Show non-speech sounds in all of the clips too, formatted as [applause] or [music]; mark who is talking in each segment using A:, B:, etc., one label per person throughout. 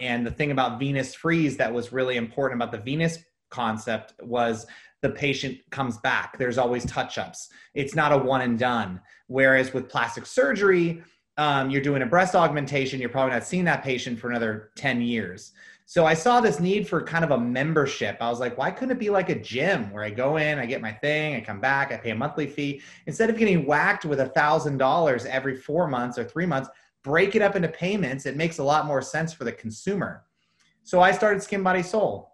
A: and the thing about Venus Freeze that was really important about the Venus concept was the patient comes back. There's always touch ups. It's not a one and done. Whereas with plastic surgery, um, you're doing a breast augmentation, you're probably not seeing that patient for another 10 years. So I saw this need for kind of a membership. I was like, why couldn't it be like a gym where I go in, I get my thing, I come back, I pay a monthly fee. Instead of getting whacked with a thousand dollars every four months or three months, break it up into payments. It makes a lot more sense for the consumer. So I started Skin Body Soul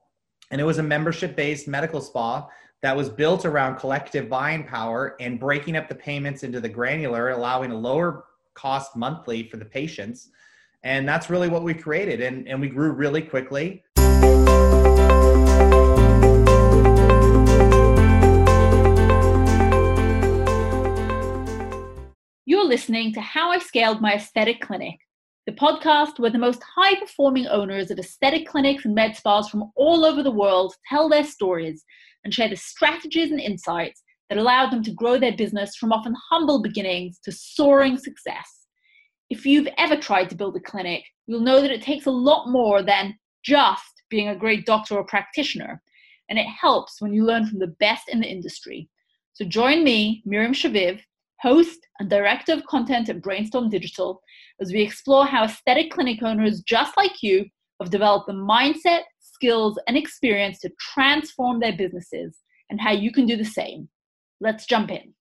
A: and it was a membership based medical spa that was built around collective buying power and breaking up the payments into the granular, allowing a lower cost monthly for the patients. And that's really what we created. And, and we grew really quickly.
B: You're listening to How I Scaled My Aesthetic Clinic the podcast where the most high performing owners of aesthetic clinics and med spas from all over the world tell their stories and share the strategies and insights that allowed them to grow their business from often humble beginnings to soaring success. If you've ever tried to build a clinic, you'll know that it takes a lot more than just being a great doctor or practitioner, and it helps when you learn from the best in the industry. So join me, Miriam Shaviv, host and director of content at Brainstorm Digital, as we explore how aesthetic clinic owners just like you have developed the mindset, skills, and experience to transform their businesses and how you can do the same. Let's jump in.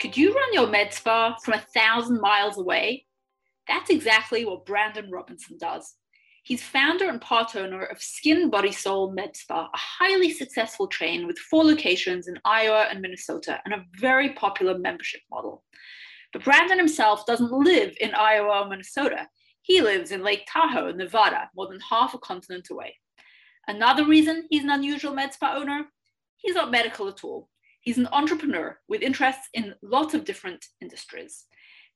B: Could you run your med spa from a thousand miles away? That's exactly what Brandon Robinson does. He's founder and part owner of Skin Body Soul Med Spa, a highly successful chain with four locations in Iowa and Minnesota and a very popular membership model. But Brandon himself doesn't live in Iowa or Minnesota. He lives in Lake Tahoe, Nevada, more than half a continent away. Another reason he's an unusual med spa owner, he's not medical at all. He's an entrepreneur with interests in lots of different industries.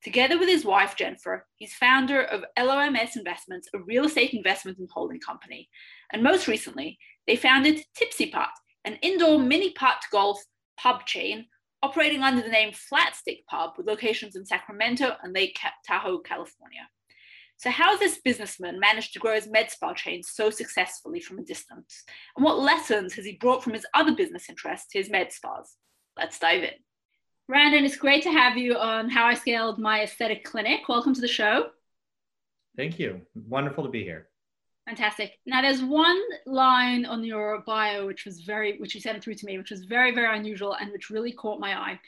B: Together with his wife, Jennifer, he's founder of LOMS Investments, a real estate investment and holding company. And most recently, they founded Tipsy Putt, an indoor mini putt golf pub chain operating under the name Flatstick Pub with locations in Sacramento and Lake Tahoe, California. So, how has this businessman managed to grow his med spa chain so successfully from a distance? And what lessons has he brought from his other business interests to his med spas? Let's dive in. Brandon, it's great to have you on How I Scaled My Aesthetic Clinic. Welcome to the show.
A: Thank you. Wonderful to be here.
B: Fantastic. Now, there's one line on your bio which was very, which you sent through to me, which was very, very unusual and which really caught my eye.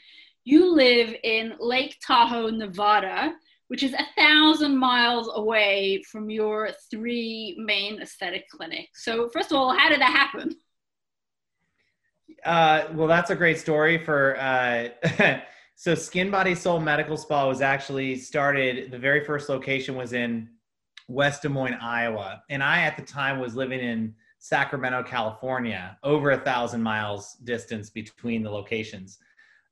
B: You live in Lake Tahoe, Nevada, which is a thousand miles away from your three main aesthetic clinics. So, first of all, how did that happen? [laughs]
A: Uh, well, that's a great story for. Uh, [laughs] so, Skin Body Soul Medical Spa was actually started. The very first location was in West Des Moines, Iowa, and I at the time was living in Sacramento, California, over a thousand miles distance between the locations.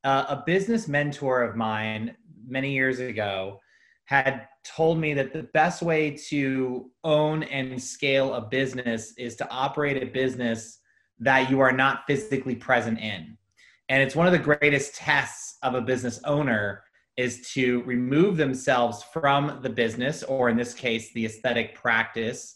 A: Uh, a business mentor of mine many years ago had told me that the best way to own and scale a business is to operate a business that you are not physically present in. And it's one of the greatest tests of a business owner is to remove themselves from the business, or in this case, the aesthetic practice,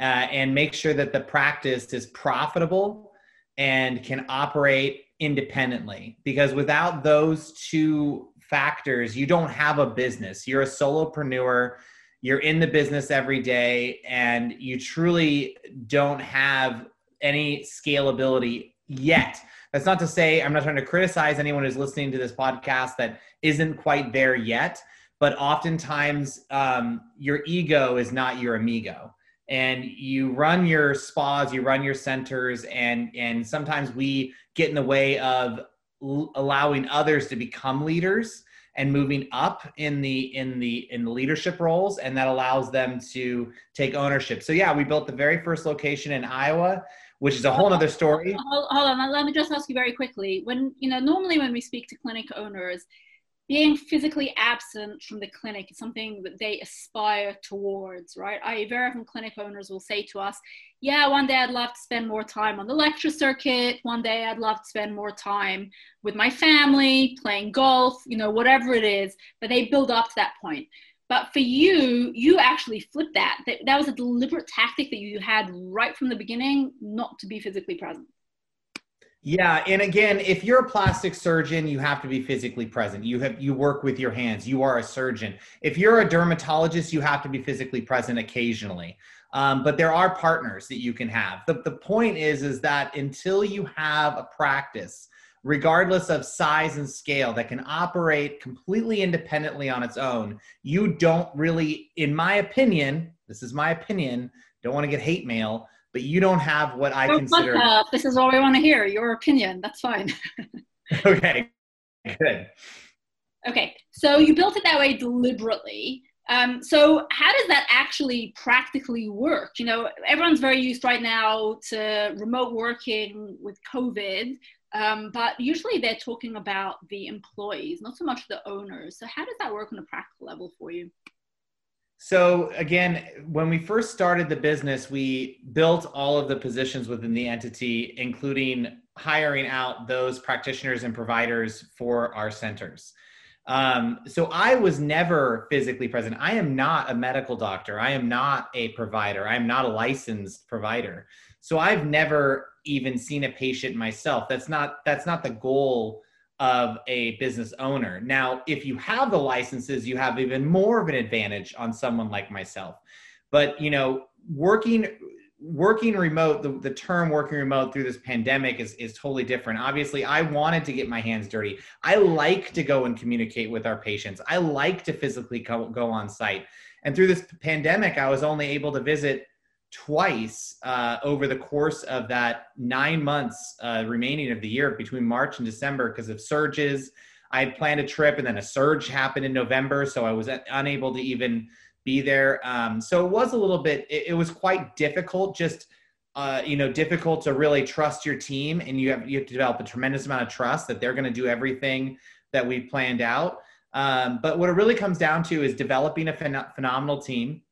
A: uh, and make sure that the practice is profitable and can operate independently. Because without those two factors, you don't have a business. You're a solopreneur, you're in the business every day, and you truly don't have any scalability yet. That's not to say I'm not trying to criticize anyone who's listening to this podcast that isn't quite there yet, but oftentimes um, your ego is not your amigo. And you run your spas, you run your centers, and and sometimes we get in the way of l- allowing others to become leaders and moving up in the in the in the leadership roles and that allows them to take ownership so yeah we built the very first location in iowa which is a whole other story.
B: Hold, on, let me just ask you very quickly. When you know, normally when we speak to clinic owners, being physically absent from the clinic is something that they aspire towards, right? I very often clinic owners will say to us, yeah, one day I'd love to spend more time on the lecture circuit. One day I'd love to spend more time with my family, playing golf, you know, whatever it is. But they build up to that point. But for you, you actually flipped that. That, that was a deliberate tactic that you had right from the beginning, not to be physically present.
A: Yeah, and again, if you're a plastic surgeon, you have to be physically present. You have you work with your hands. You are a surgeon. If you're a dermatologist, you have to be physically present occasionally. Um, but there are partners that you can have. The, the point is, is that until you have a practice, regardless of size and scale, that can operate completely independently on its own, you don't really, in my opinion, this is my opinion, don't want to get hate mail, but you don't have what I oh, consider.
B: Uh, this is all we want to hear. Your opinion. That's fine. [laughs]
A: okay, good.
B: Okay, so you built it that way deliberately. Um, so how does that actually practically work? You know, everyone's very used right now to remote working with COVID, um, but usually they're talking about the employees, not so much the owners. So how does that work on a practical level for you?
A: So again, when we first started the business, we built all of the positions within the entity, including hiring out those practitioners and providers for our centers. Um, so I was never physically present. I am not a medical doctor. I am not a provider. I am not a licensed provider. So I've never even seen a patient myself. That's not that's not the goal of a business owner. Now, if you have the licenses, you have even more of an advantage on someone like myself. But, you know, working working remote, the, the term working remote through this pandemic is, is totally different. Obviously, I wanted to get my hands dirty. I like to go and communicate with our patients. I like to physically go, go on site. And through this pandemic, I was only able to visit twice uh, over the course of that nine months uh, remaining of the year between March and December because of surges. I had planned a trip and then a surge happened in November, so I was unable to even be there. Um, so it was a little bit, it, it was quite difficult, just uh, you know, difficult to really trust your team, and you have you have to develop a tremendous amount of trust that they're going to do everything that we planned out. Um, but what it really comes down to is developing a phen- phenomenal team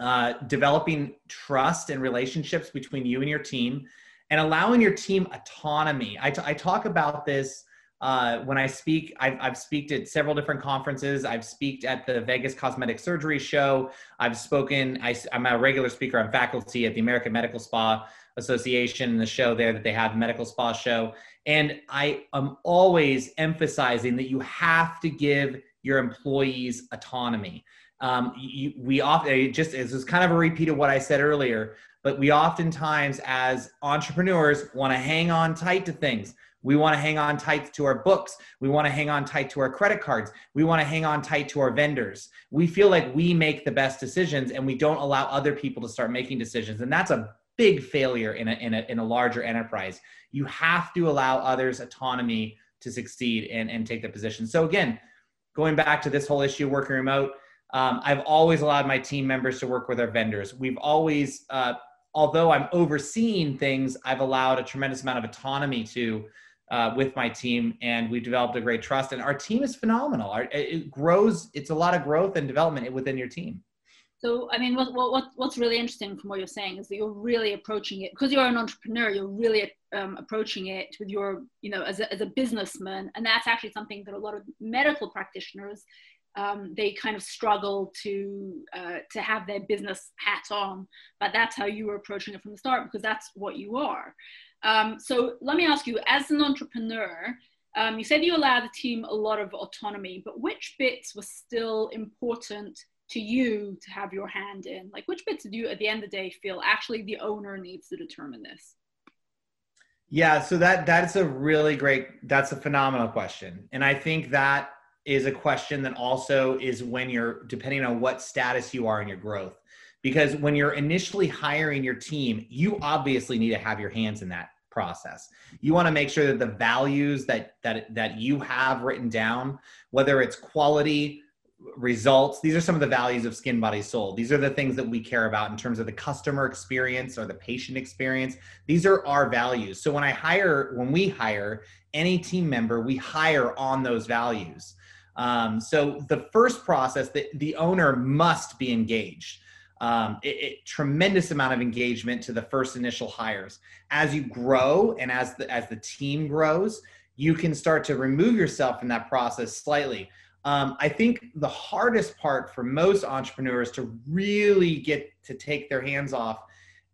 A: uh, developing trust and relationships between you and your team and allowing your team autonomy. I, t- I talk about this uh, when I speak. I've, I've speaked at several different conferences. I've speaked at the Vegas Cosmetic Surgery Show. I've spoken, I, am a regular speaker on faculty at the American Medical Spa Association, the show there that they have, Medical Spa Show. And I am always emphasizing that you have to give your employees autonomy um, you, we often just this is kind of a repeat of what I said earlier, but we oftentimes as entrepreneurs want to hang on tight to things. We want to hang on tight to our books. We want to hang on tight to our credit cards. We want to hang on tight to our vendors. We feel like we make the best decisions and we don't allow other people to start making decisions. And that's a big failure in a, in a, in a larger enterprise. You have to allow others autonomy to succeed and, and take the position. So again, going back to this whole issue working remote, um, I've always allowed my team members to work with our vendors. We've always, uh, although I'm overseeing things, I've allowed a tremendous amount of autonomy to uh, with my team, and we've developed a great trust. And our team is phenomenal. Our, it grows. It's a lot of growth and development within your team.
B: So, I mean, what, what, what's really interesting from what you're saying is that you're really approaching it because you're an entrepreneur. You're really um, approaching it with your, you know, as a, as a businessman, and that's actually something that a lot of medical practitioners um, they kind of struggle to uh, to have their business hat on. But that's how you were approaching it from the start because that's what you are. Um, so let me ask you, as an entrepreneur, um, you said you allowed the team a lot of autonomy, but which bits were still important to you to have your hand in? Like which bits do you, at the end of the day, feel actually the owner needs to determine this?
A: Yeah, so that that's a really great, that's a phenomenal question, and I think that is a question that also is when you're depending on what status you are in your growth. Because when you're initially hiring your team you obviously need to have your hands in that process. You want to make sure that the values that that that you have written down whether it's quality results these are some of the values of skin body soul. These are the things that we care about in terms of the customer experience or the patient experience. These are our values. So when i hire when we hire any team member we hire on those values Um, so the first process, that the owner must be engaged. Um, it, it, tremendous amount of engagement to the first initial hires. As you grow and as the as the team grows, you can start to remove yourself from that process slightly. Um, I think the hardest part for most entrepreneurs to really get to take their hands off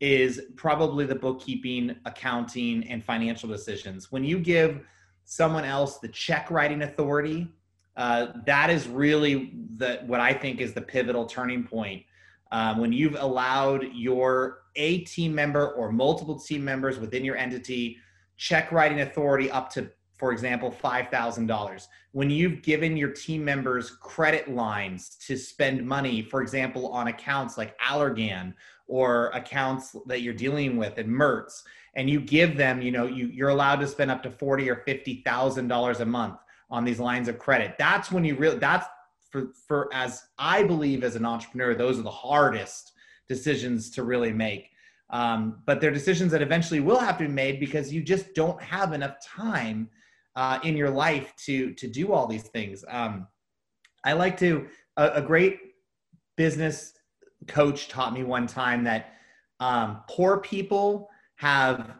A: is probably the bookkeeping, accounting, and financial decisions. When you give someone else the check writing authority, uh, that is really the what I think is the pivotal turning point. Um, when you've allowed your a team member or multiple team members within your entity check writing authority up to for example, $5,000. When you've given your team members credit lines to spend money, for example, on accounts like Allergan or accounts that you're dealing with at Mertz, and you give them, you know, you, you're allowed to spend up to forty or fifty thousand dollars a month on these lines of credit. That's when you really that's for for as I believe as an entrepreneur, those are the hardest decisions to really make. Um, but they're decisions that eventually will have to be made because you just don't have enough time uh, in your life to to do all these things. Um, I like to a, a, great business coach taught me one time that um, poor people have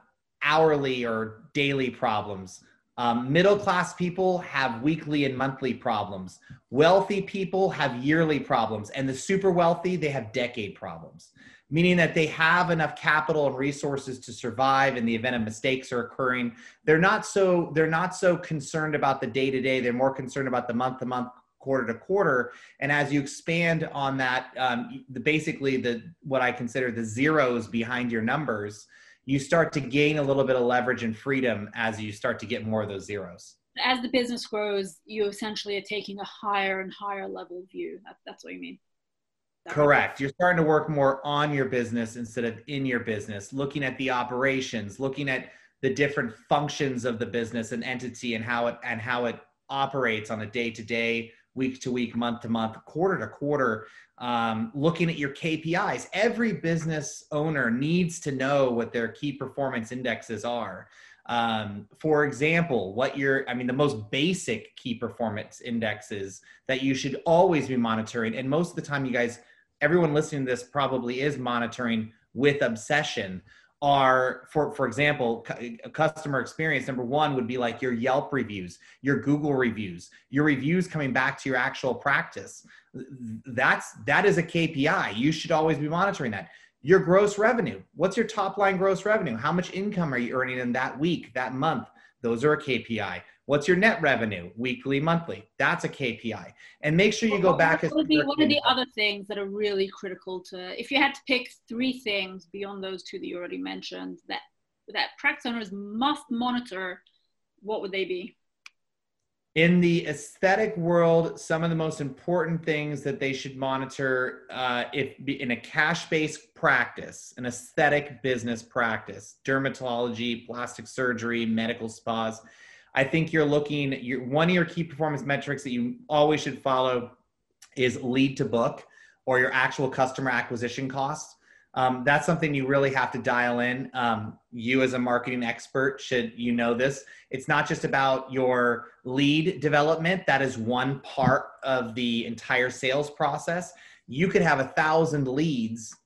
A: hourly or daily problems. Um, middle class people have weekly and monthly problems. Wealthy people have yearly problems, and the super wealthy they have decade problems. Meaning that they have enough capital and resources to survive in the event of mistakes are occurring. They're not so they're not so concerned about the day to day they're more concerned about the month to month quarter to quarter. And as you expand on that um, the basically the what i consider the zeros behind your numbers you start to gain a little bit of leverage and freedom as you start to get more of those zeros.
B: As the business grows you essentially are taking a higher and higher level view. That, that's what you mean.
A: Correct. You're starting to work more on your business instead of in your business, looking at the operations, looking at the different functions of the business and entity and how it and how it operates on a day to day, week to week, month to month, quarter to quarter. Um, looking at your KPIs. Every business owner needs to know what their key performance indexes are. Um, for example, what your, I mean, the most basic key performance indexes that you should always be monitoring. And most of the time, you guys everyone listening to this probably is monitoring with obsession are for for example a customer experience number one would be like your yelp reviews your google reviews your reviews coming back to your actual practice. That's that is a kpi you should always be monitoring that. Your gross revenue what's your top line gross revenue? How much income are you earning in that week that month? Those are a kpi What's your net revenue, weekly, monthly? That's a KPI. And make sure you go back.
B: What are, the, what are the other things that are really critical to, if you had to pick three things beyond those two that you already mentioned that, that practice owners must monitor, what would they be?
A: in the aesthetic world, some of the most important things that they should monitor uh, if in a cash-based practice, an aesthetic business practice, dermatology, plastic surgery, medical spas, I think you're looking, your, one of your key performance metrics that you always should follow is lead to book or your actual customer acquisition costs. Um, that's something you really have to dial in. Um, you, as a marketing expert, should you know this. It's not just about your lead development. That is one part of the entire sales process. You could have a thousand leads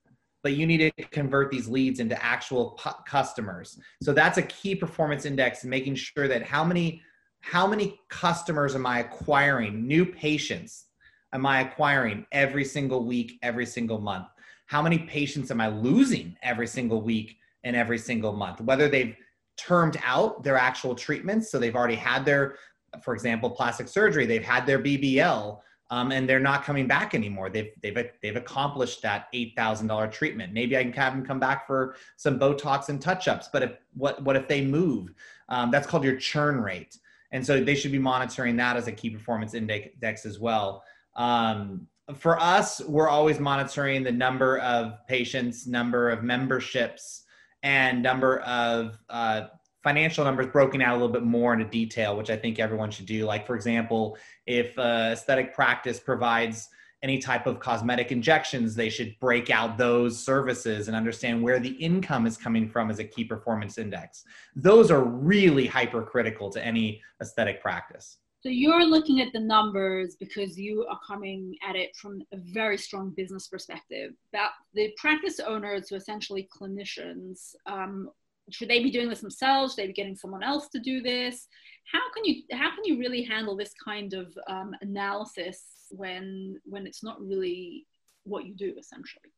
A: but you need to convert these leads into actual customers. So that's a key performance index, making sure that how many how many customers am I acquiring, new patients am I acquiring every single week, every single month? How many patients am I losing every single week and every single month? Whether they've termed out their actual treatments, so they've already had their, for example, plastic surgery, they've had their BBL, um, and they're not coming back anymore. They've they've they've accomplished that eight thousand dollar treatment. Maybe I can have them come back for some Botox and touch ups. But if what what if they move? Um, that's called your churn rate, and so they should be monitoring that as a key performance index as well. Um, for us, we're always monitoring the number of patients, number of memberships, and number of uh, financial numbers broken out a little bit more into detail, which I think everyone should do. Like, for example, if uh, aesthetic practice provides any type of cosmetic injections, they should break out those services and understand where the income is coming from as a key performance index. Those are really hypercritical to any aesthetic practice.
B: So you're looking at the numbers because you are coming at it from a very strong business perspective. That the practice owners, so essentially clinicians, um, should they be doing this themselves? Should they be getting someone else to do this? How can you how can you really handle this kind of um, analysis when when it's not really what you do essentially?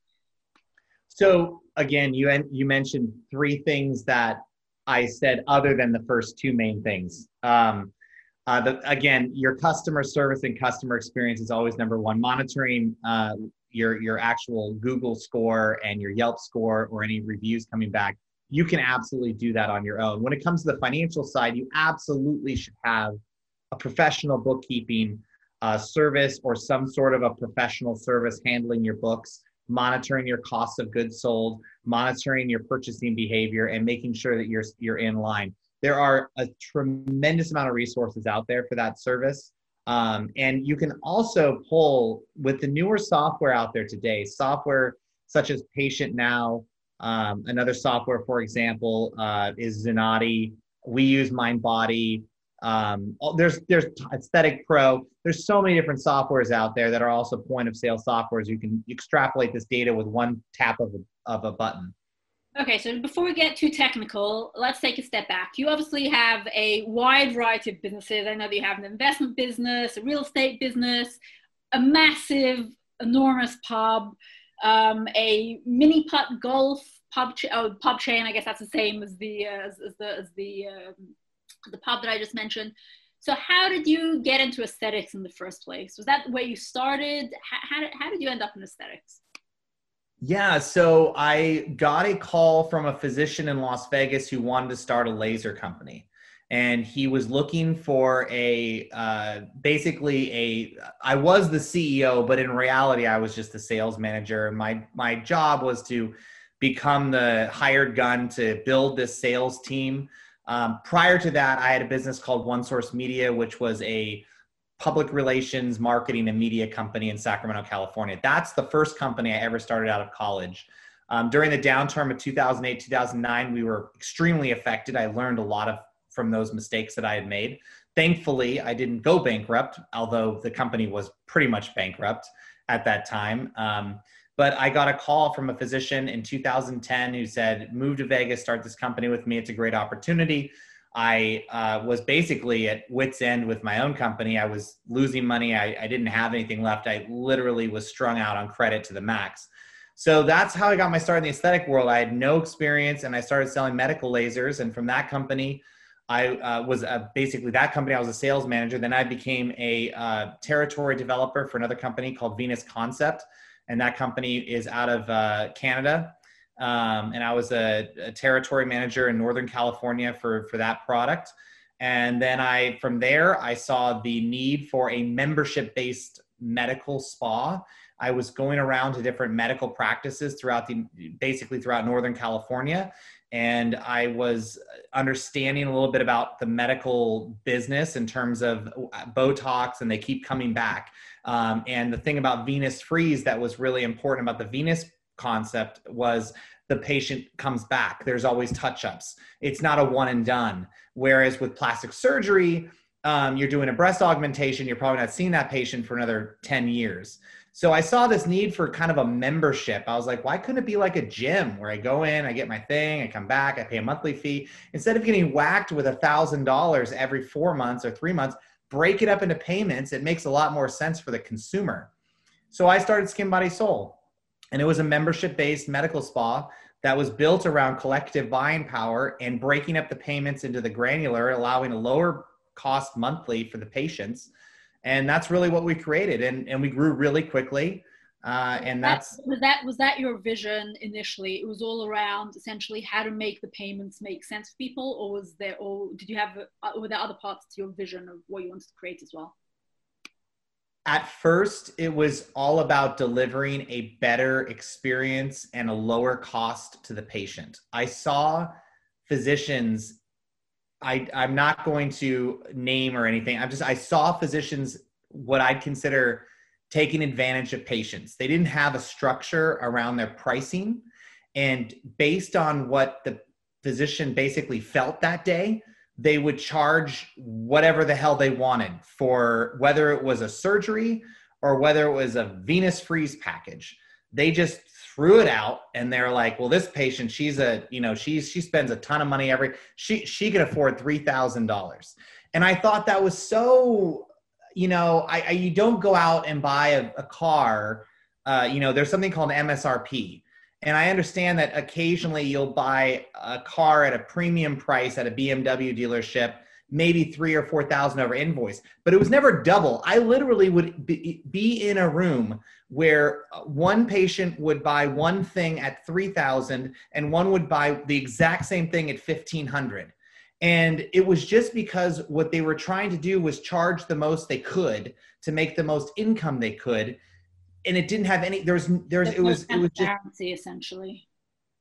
A: So again, you you mentioned three things that I said other than the first two main things. Um, uh, the, again, your customer service and customer experience is always number one. Monitoring uh, your your actual Google score and your Yelp score or any reviews coming back, you can absolutely do that on your own. When it comes to the financial side, you absolutely should have a professional bookkeeping uh, service or some sort of a professional service handling your books, monitoring your costs of goods sold, monitoring your purchasing behavior, and making sure that you're you're in line there are a tremendous amount of resources out there for that service. Um, and you can also pull with the newer software out there today, software such as Patient Now. Um, another software, for example, uh, is Zenoti. We use MindBody. Um, there's there's Aesthetic Pro. There's so many different softwares out there that are also point of sale softwares. You can extrapolate this data with one tap of a, of a button.
B: Okay, so before we get too technical, let's take a step back. You obviously have a wide variety of businesses. I know that you have an investment business, a real estate business, a massive, enormous pub, um, a mini putt golf pub, ch- oh, pub chain. I guess that's the same as the uh, as, as, the as the um, the pub that I just mentioned. So, how did you get into aesthetics in the first place? Was that where you started? How, how, how did you end up in aesthetics?
A: Yeah, so I got a call from a physician in Las Vegas who wanted to start a laser company. And he was looking for a uh, basically a. I was the CEO, but in reality, I was just a sales manager. And my my job was to become the hired gun to build this sales team. Um, prior to that, I had a business called One Source Media, which was a public relations, marketing, and media company in Sacramento, California. That's the first company I ever started out of college. Um, during the downturn of 2008, 2009, we were extremely affected. I learned a lot of from those mistakes that I had made. Thankfully, I didn't go bankrupt, although the company was pretty much bankrupt at that time. Um, but I got a call from a physician in 2010 who said, Move to Vegas, start this company with me. It's a great opportunity. I uh, was basically at wits' end with my own company. I was losing money. I, I, didn't have anything left. I literally was strung out on credit to the max. So that's how I got my start in the aesthetic world. I had no experience, and I started selling medical lasers. And from that company, I uh, was basically that company. I was a sales manager. Then I became a uh, territory developer for another company called Venus Concept, and that company is out of uh, Canada um, and I was a, a, territory manager in Northern California for for that product. And then I, from there, I saw the need for a membership based medical spa. I was going around to different medical practices throughout the basically throughout Northern California. And I was understanding a little bit about the medical business in terms of Botox, and they keep coming back. Um, and the thing about Venus Freeze that was really important about the Venus concept was the patient comes back. There's always touch ups. It's not a one and done. Whereas with plastic surgery, um, you're doing a breast augmentation, you're probably not seeing that patient for another 10 years. So I saw this need for kind of a membership. I was like, why couldn't it be like a gym where I go in, I get my thing, I come back, I pay a monthly fee. Instead of getting whacked with a thousand dollars every four months or three months, break it up into payments. It makes a lot more sense for the consumer. So I started Skin Body Soul and it was a membership based medical spa that was built around collective buying power and breaking up the payments into the granular, allowing a lower cost monthly for the patients. And that's really what we created. And, and we grew really quickly. Uh, and that's
B: was that was that your vision initially it was all around essentially how to make the payments make sense for people or was there or did you have uh, were there other parts to your vision of what you wanted to create as well
A: at first it was all about delivering a better experience and a lower cost to the patient i saw physicians I, i'm not going to name or anything. I'm just i saw physicians what i'd consider taking advantage of patients. They didn't have a structure around their pricing. And based on what the physician basically felt that day they would charge whatever the hell they wanted for whether it was a surgery or whether it was a Venus Freeze package. They just threw it out and they're like, well, this patient, she's a, you know, she's she spends a ton of money every she she can afford three thousand dollars. And I thought that was so, you know, I, I you don't go out and buy a, a car. Uh, you know, there's something called MSRP. And I understand that occasionally you'll buy a car at a premium price at a BMW dealership maybe three or four thousand over invoice, but it was never double. I literally would be, be in a room where uh, one patient would buy one thing at 3000 and one would buy the exact same thing at 1500 and it was just because what they were trying to do was charge the most they could to make the most income they could. And it didn't have any there was there was it was it was just
B: essentially.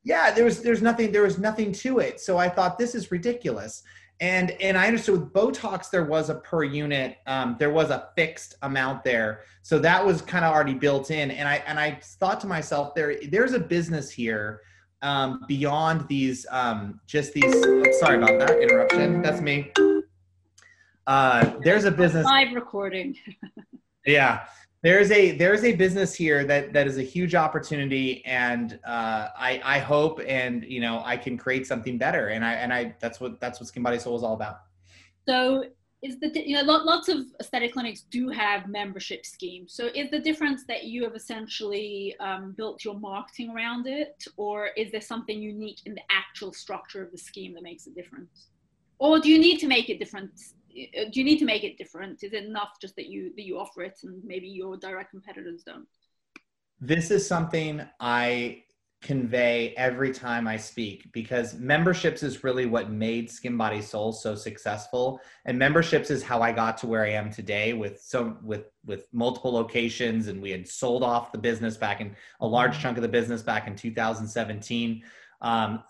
A: Yeah there was there's nothing there was nothing to it. So i thought this is ridiculous and and I understood with Botox there was a per unit, um, there was a fixed amount there, so that was kind of already built in. And I and I thought to myself, there there's a business here um, beyond these um, just these. Sorry about that interruption. That's me. Uh, there's a business
B: live recording. [laughs]
A: yeah, there's a there's a business here that that is a huge opportunity and uh, I I hope and you know I can create something better and I and I that's what that's what Skin Body Soul is all about.
B: So is the you know lots of aesthetic clinics do have membership schemes. So is the difference that you have essentially um, built your marketing around it, or is there something unique in the actual structure of the scheme that makes a difference? Or do you need to make it different do you need to make it different? Is it enough just that you that you offer it and maybe your direct competitors don't?
A: This is something I convey every time I speak because memberships is really what made Skin Body Soul so successful and memberships is how I got to where I am today with so with with multiple locations and we had sold off the business back in a large chunk of the business back in 2017 um,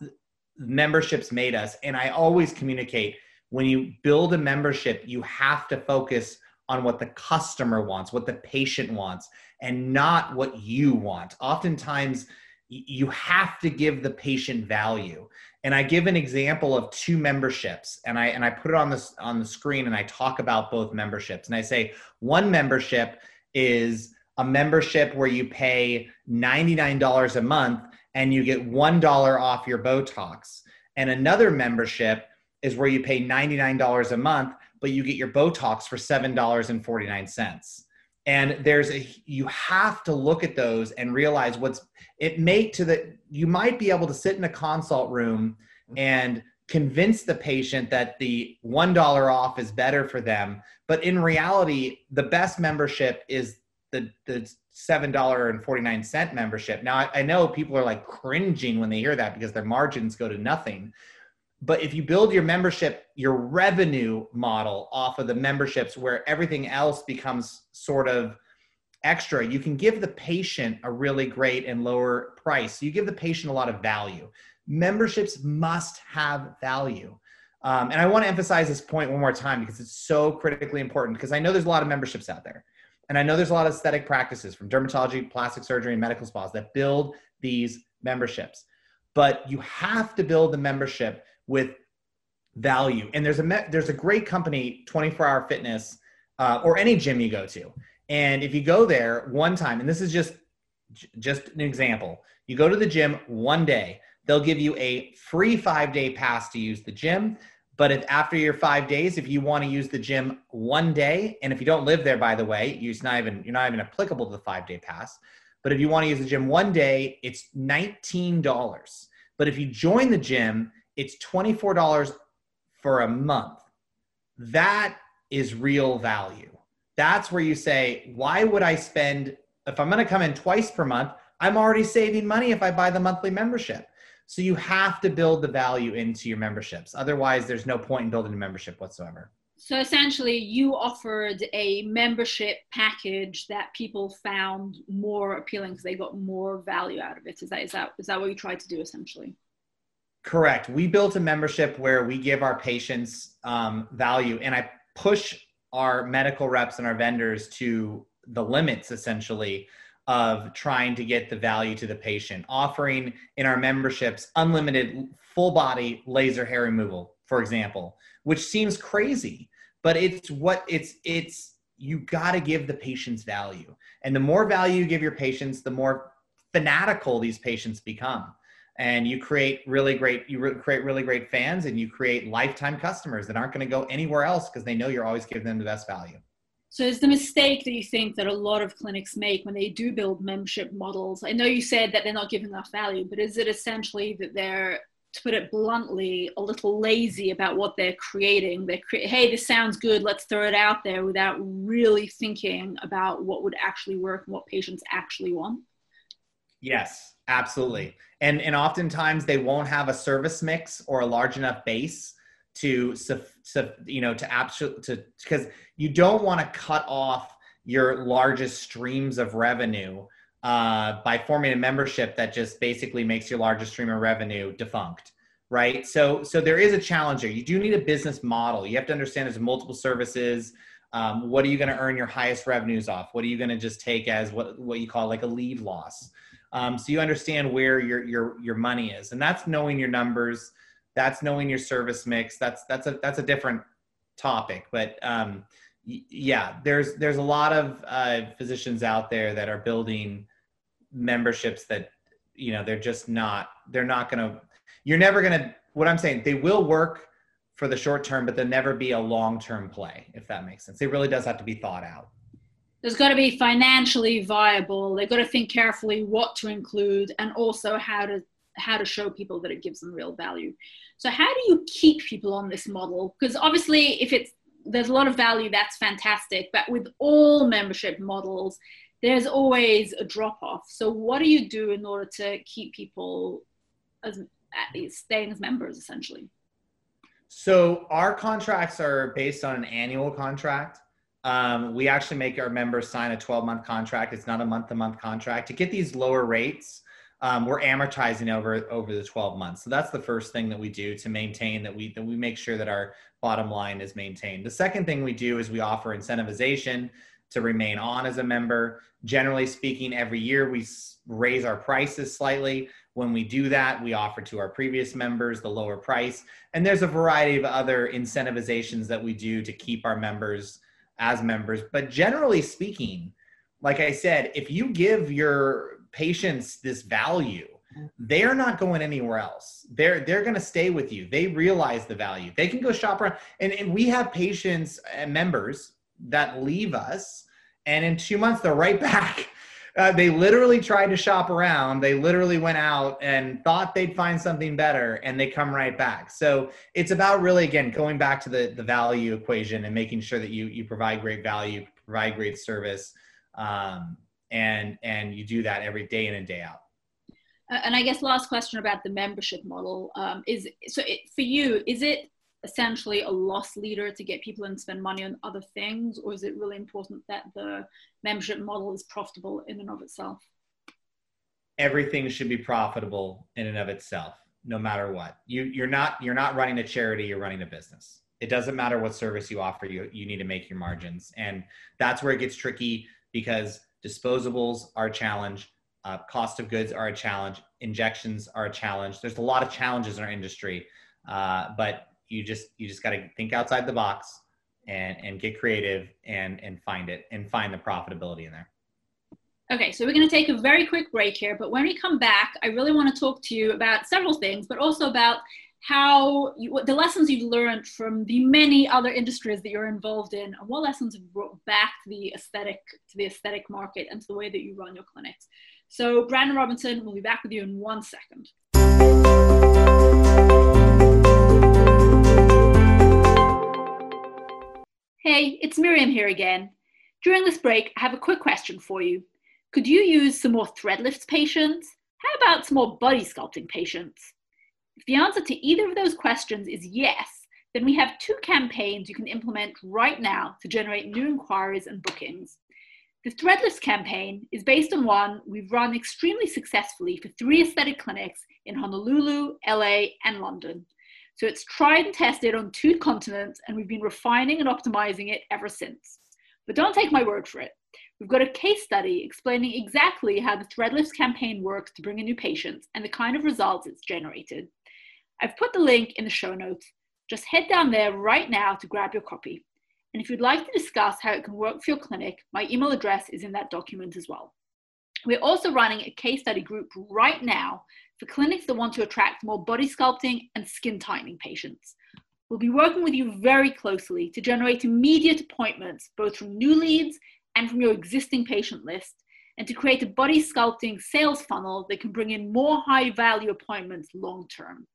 A: memberships made us and I always communicate when you build a membership, you have to focus on what the customer wants, what the patient wants, and not what you want. Oftentimes, you have to give the patient value. And I give an example of two memberships, and I and I put it on this on the screen, and I talk about both memberships. And I say one membership is a membership where you pay $99 a month and you get $1 off your Botox. And another membership is where you pay $99 a month, but you get your Botox for $7.49. And there's a, you have to look at those and realize what's, it may to the, you might be able to sit in a consult room and convince the patient that the $1 off is better for them. But in reality, the best membership is the, the $7.49 membership. Now, I, I know people are like cringing when they hear that because their margins go to nothing but if you build your membership your revenue model off of the memberships where everything else becomes sort of extra you can give the patient a really great and lower price. You give the patient a lot of value. Memberships must have value. Um, and i want to emphasize this point one more time because it's so critically important because i know there's a lot of memberships out there. And i know there's a lot of aesthetic practices from dermatology plastic surgery and medical spas that build these memberships. But you have to build the membership with value. And there's a me- there's a great company, 24 Hour Fitness, uh, or any gym you go to. And if you go there one time, and this is just just an example, you go to the gym one day, they'll give you a free five day pass to use the gym. But if after your five days, if you want to use the gym one day, and if you don't live there, by the way, you're not even you're not even applicable to the five day pass. But if you want to use the gym one day, it's nineteen dollars. But if you join the gym, it's $24 for a month. That is real value. That's where you say, why would I spend, if I'm going to come in twice per month, I'm already saving money if I buy the monthly membership. So you have to build the value into your memberships. Otherwise, there's no point in building a membership whatsoever.
B: So essentially, you offered a membership package that people found more appealing because they got more value out of it. Is that is that is that what you tried to do essentially?
A: Correct. We built a membership where we give our patients um, value, and I push our medical reps and our vendors to the limits essentially of trying to get the value to the patient, offering in our memberships unlimited full body laser hair removal for example, which seems crazy, but it's what it's it's you got to give the patients value. And the more value you give your patients, the more fanatical these patients become. And you create really great you re- create really great fans and you create lifetime customers that aren't going to go anywhere else because they know you're always giving them the best value.
B: So is the mistake that you think that a lot of clinics make when they do build membership models? I know you said that they're not giving enough value, but is it essentially that they're to put it bluntly, a little lazy about what they're creating. They're hey, this sounds good, let's throw it out there without really thinking about what would actually work and what patients actually want.
A: Yes, absolutely. And and oftentimes they won't have a service mix or a large enough base to you know to absolute to because you don't want to cut off your largest streams of revenue uh, by forming a membership that just basically makes your largest stream of revenue defunct right? So so there is a challenge here you do need a business model. You have to understand there's multiple services. Um, what are you going to earn your highest revenues off? What are you going to just take as what what you call like a leave loss um, so you understand where your your your money is and that's knowing your numbers that's knowing your service mix that's that's a that's a different topic but um, yeah there's there's a lot of uh, physicians out there that are building memberships that you know they're just not they're not to you're never to what i'm saying they will work for the short term but they'll never be a long term play if that makes sense. It really does have to be thought out
B: there's got to be financially viable they've got to think carefully what to include and also how to how to show people that it gives them real value so how do you keep people on this model because obviously if it's there's a lot of value that's fantastic but with all membership models there's always a drop off. So what do you do in order to keep people as staying as members essentially?
A: So our contracts are based on an annual contract. Um, we actually make our members sign a 12 month contract. It's not a month to month contract. To get these lower rates, um, we're amortizing over over the 12 months. So that's the first thing that we do to maintain that we that we make sure that our bottom line is maintained. The second thing we do is we offer incentivization to remain on as a member. Generally speaking, every year we raise our prices slightly. When we do that, we offer to our previous members the lower price. And there's a variety of other incentivizations that we do to keep our members as members. But generally speaking, like I said, if you give your patients this value, they're not going anywhere else. They're they're going to stay with you. They realize the value. They can go shop around. And, and we have patients and members that leave us and in two months they're right [laughs] back uh, they literally tried to shop around. They literally went out and thought they'd find something better and they come right back. So it's about really again going back to the, the value equation and making sure that you you provide great value provide great service um, and and you do that every day in and day out.
B: And i guess last question about the membership model um, is so it, for you is it essentially a loss leader to get people and spend money on other things, or is it really important that the membership model is profitable in and of itself?
A: Everything should be profitable in and of itself, no matter what. You, you're not you're not running a charity, you're running a business. It doesn't matter what service you offer, you you need to make your margins, and that's where it gets tricky because disposables are a challenge. Uh, cost of goods are a challenge. Injections are a challenge. There's a lot of challenges in our industry, uh, but you just you just got to think outside the box and and get creative and and find it and find the profitability in there.
B: Okay so we're going to take a very quick break here but when we come back i really want to talk to you about several things but also about how you, the lessons you've learned from the many other industries that you're involved in and what lessons have brought back to the aesthetic to the aesthetic market and to the way that you run your clinics. So brandon robinson we'll be back with you in one second Hey, it's Miriam here again. During this break, I have a quick question for you. Could you use some more thread lifts patients? How about some more body sculpting patients? If the answer to either of those questions is yes, then we have two campaigns you can implement right now to generate new inquiries and bookings. The Threadlifts campaign is based on one we've run extremely successfully for three aesthetic clinics in Honolulu, LA, and London. So it's tried and tested on two continents, and we've been refining and optimizing it ever since. But don't take my word for it. We've got a case study explaining exactly how the Threadlifts campaign works to bring in new patients and the kind of results it's generated. I've put the link in the show notes. Just head down there right now to grab your copy. And if you'd like to discuss how it can work for your clinic, my email address is in that document as well. We're also running a case study group right now for clinics that want to attract more body sculpting and skin tightening patients. We'll be working with you very closely to generate immediate appointments, both from new leads and from your existing patient list, and to create a body sculpting sales funnel that can bring in more high value appointments long term.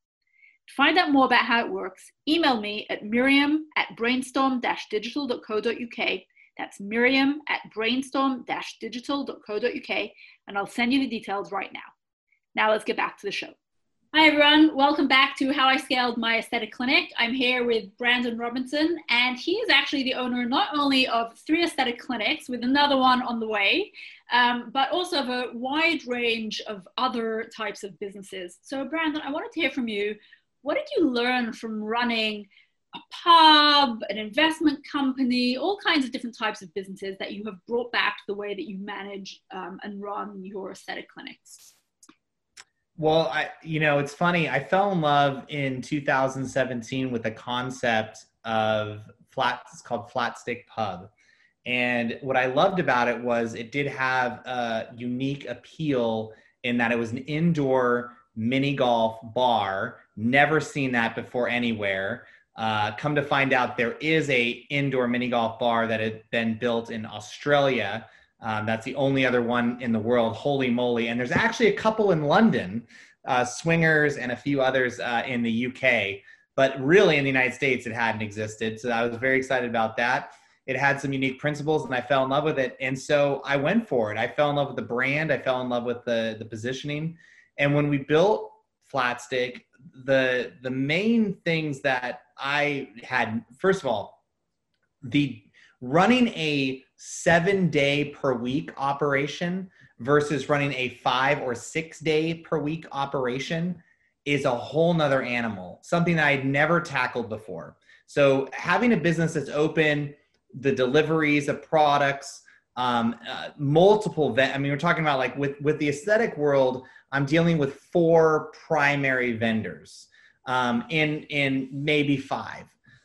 B: To find out more about how it works, email me at miriam at brainstorm digital.co.uk. That's miriam at brainstorm digital.co.uk, and I'll send you the details right now. Now let's get back to the show. Hi, everyone. Welcome back to How I Scaled My Aesthetic Clinic. I'm here with Brandon Robinson, and he is actually the owner not only of three aesthetic clinics, with another one on the way, um, but also of a wide range of other types of businesses. So, Brandon, I wanted to hear from you. What did you learn from running a pub, an investment company, all kinds of different types of businesses that you have brought back the way that you manage um, and run your aesthetic clinics?
A: Well, I you know, it's funny. I fell in love in 2017 with the concept of flat it's called Flatstick Pub. And what I loved about it was it did have a unique appeal in that it was an indoor mini golf bar. Never seen that before anywhere. Uh, come to find out, there is a indoor mini golf bar that had been built in Australia um, that's the only other one in the world. Holy moly! And there's actually a couple in London, uh, Swingers, and a few others uh, in the UK. But really, in the United States, it hadn't existed. So I was very excited about that. It had some unique principles, and I fell in love with it. And so I went for it. I fell in love with the brand. I fell in love with the the positioning. And when we built Flatstick, the the main things that I had, first of all, the running a seven day per week operation versus running a five or six day per week operation is a whole nother animal, something that I'd never tackled before. So having a business that's open, the deliveries of products, um, uh, multiple. Ve- I mean, we're talking about like with with the aesthetic world. I'm dealing with four primary vendors, um, in in maybe five.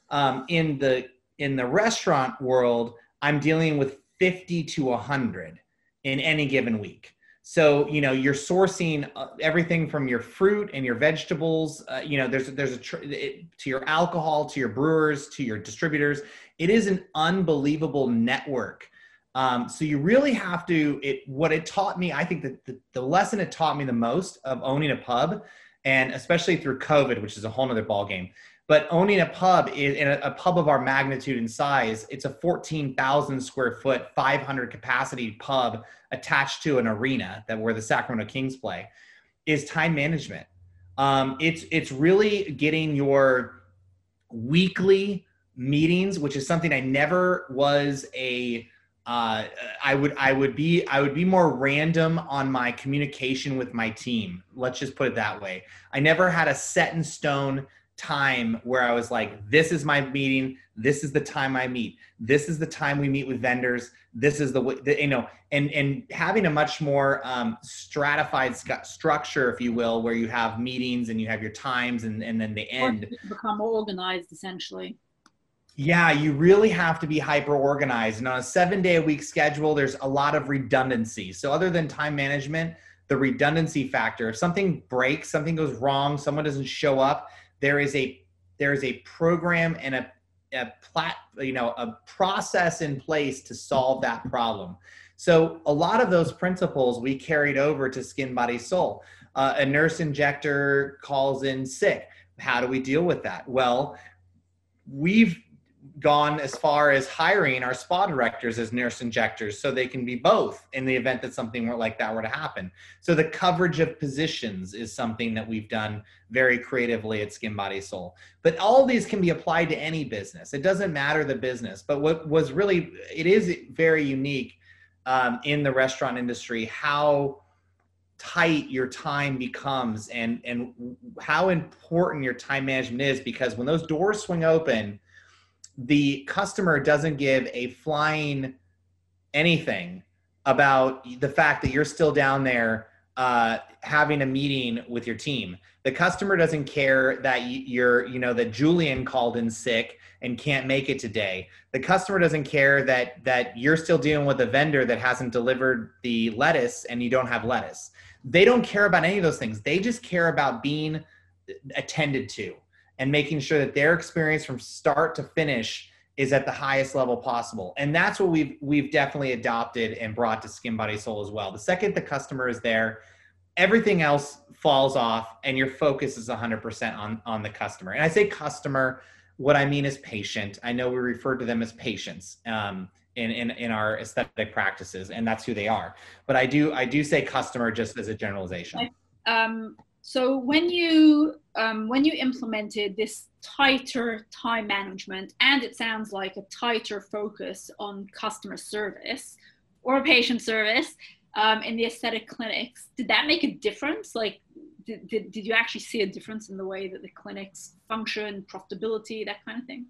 A: Um, in the in the restaurant world, I'm dealing with 50 to 100 in any given week. So you know you're sourcing uh, everything from your fruit and your vegetables. Uh, you know there's there's a tr- it, to your alcohol, to your brewers, to your distributors. It is an unbelievable network. Um, so you really have to. It what it taught me. I think that the, the lesson it taught me the most of owning a pub, and especially through COVID, which is a whole other ballgame. But owning a pub is in a, a pub of our magnitude and size, it's a 14,000 square foot, 500 capacity pub attached to an arena that where the Sacramento Kings play, is time management. Um, it's it's really getting your weekly meetings, which is something I never was a. Uh, I would I would be I would be more random on my communication with my team. Let's just put it that way. I never had a set in stone time where I was like, this is my meeting. This is the time I meet. This is the time we meet with vendors. This is the way, you know, and, and having a much more um, stratified structure, if you will, where you have meetings and you have your times and, and then the end.
B: Become organized essentially.
A: Yeah, you really have to be hyper organized. And on a seven day a week schedule, there's a lot of redundancy. So, other than time management, the redundancy factor, if something breaks, something goes wrong, someone doesn't show up, there is a there is a program and a, a plat you know a process in place to solve that problem so a lot of those principles we carried over to skin body soul uh, a nurse injector calls in sick how do we deal with that well we've gone as far as hiring our spa directors as nurse injectors so they can be both in the event that something like that were to happen. So the coverage of positions is something that we've done very creatively at Skin Body Soul. But all these can be applied to any business. It doesn't matter the business. But what was really it is very unique um, in the restaurant industry how tight your time becomes and and how important your time management is because when those doors swing open the customer doesn't give a flying anything about the fact that you're still down there uh, having a meeting with your team. The customer doesn't care that you're, you know, that Julian called in sick and can't make it today. The customer doesn't care that that you're still dealing with a vendor that hasn't delivered the lettuce and you don't have lettuce. They don't care about any of those things. They just care about being attended to and making sure that their experience from start to finish is at the highest level possible. And that's what we've we've definitely adopted and brought to Skin Body Soul as well. The second the customer is there, everything else falls off and your focus is 100% on on the customer. And I say customer, what I mean is patient. I know we refer to them as patients. Um, in, in, in our aesthetic practices and that's who they are but i do i do say customer just as a generalization
B: um, so when you um, when you implemented this tighter time management and it sounds like a tighter focus on customer service or patient service um, in the aesthetic clinics, did that make a difference? Like, did, did, did you actually see a difference in the way that the clinics function, profitability, that kind of thing?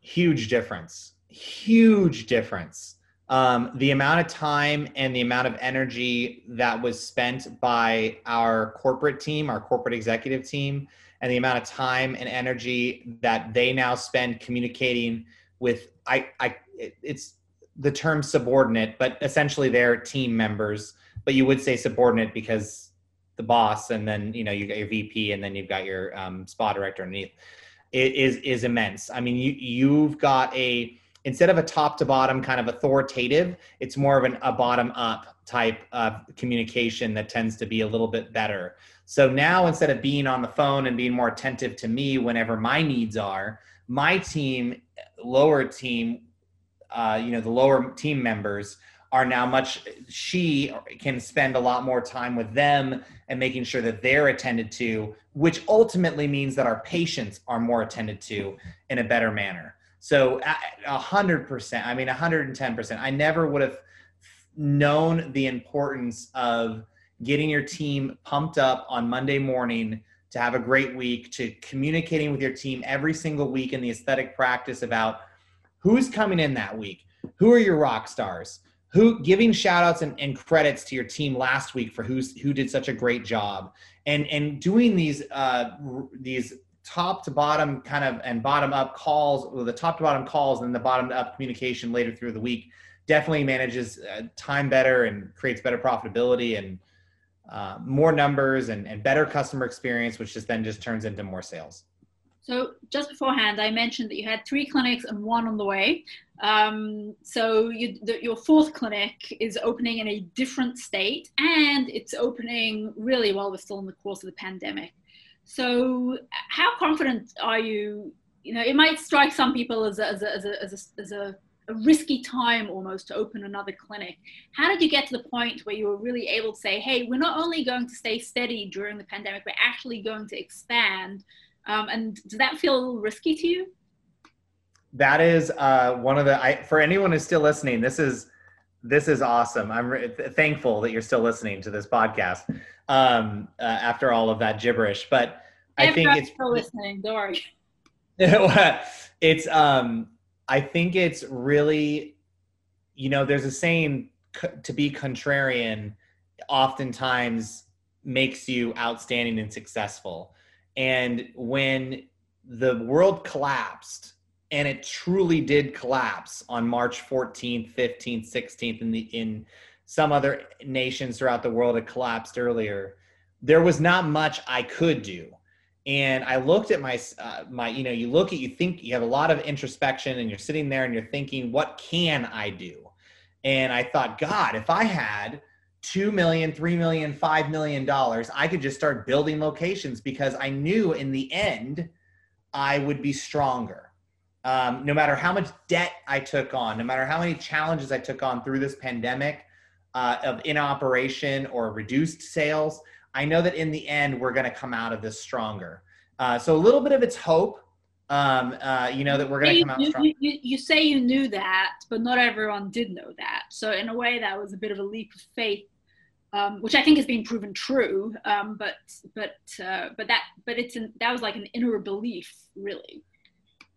A: Huge difference. Huge difference um, the amount of time and the amount of energy that was spent by our corporate team, our corporate executive team, and the amount of time and energy that they now spend communicating with I, I it's the term subordinate, but essentially they're team members. But you would say subordinate because the boss, and then you know you got your VP, and then you've got your um, spa director underneath. It is is immense. I mean, you you've got a instead of a top to bottom kind of authoritative, it's more of an, a bottom up type of communication that tends to be a little bit better. So now instead of being on the phone and being more attentive to me whenever my needs are, my team, lower team, uh, you know, the lower team members are now much, she can spend a lot more time with them and making sure that they're attended to, which ultimately means that our patients are more attended to in a better manner. So a hundred percent. I mean, hundred and ten percent. I never would have known the importance of getting your team pumped up on Monday morning to have a great week, to communicating with your team every single week in the aesthetic practice about who's coming in that week, who are your rock stars, who giving shout outs and, and credits to your team last week for who's who did such a great job and and doing these uh these top to bottom kind of and bottom up calls, well, the top to bottom calls and the bottom up communication later through the week definitely manages uh, time better and creates better profitability and uh, more numbers and, and better customer experience, which just then just turns into more sales.
B: So just beforehand, I mentioned that you had three clinics and one on the way. Um, so you, the, your fourth clinic is opening in a different state, and it's opening really while we're still in the course of the pandemic. So, how confident are you? You know, it might strike some people as a, as a, as a, as a, as a, a risky time almost to open another clinic. How did you get to the point where you were really able to say, hey, we're not only going to stay steady during the pandemic, we're actually going to expand? Um, and does that feel risky to you?
A: That is uh, one of the, I, for anyone who's still listening, this is, this is awesome. I'm re- thankful that you're still listening to this podcast um, uh, after all of that gibberish. But I think it's
B: for listening. Don't worry. [laughs]
A: it's um, I think it's really, you know, there's a saying to be contrarian oftentimes makes you outstanding and successful. And when the world collapsed, and it truly did collapse on March 14th, 15th, 16th in the in some other nations throughout the world it collapsed earlier, there was not much I could do. And I looked at my, uh, my, you know, you look at, you think you have a lot of introspection and you're sitting there and you're thinking, what can I do? And I thought, God, if I had two million, three million, five million dollars, I could just start building locations because I knew in the end I would be stronger. Um, no matter how much debt I took on, no matter how many challenges I took on through this pandemic, uh, of in operation or reduced sales, I know that in the end we're going to come out of this stronger. Uh, so a little bit of its hope, um, uh, you know, that we're going to come out
B: strong. You, you, you, say you knew that, but not everyone did know that. So in a way, that was a bit of a leap of faith, um, which I think has been proven true. Um, but but uh, but that but it's an, that was like an inner belief, really.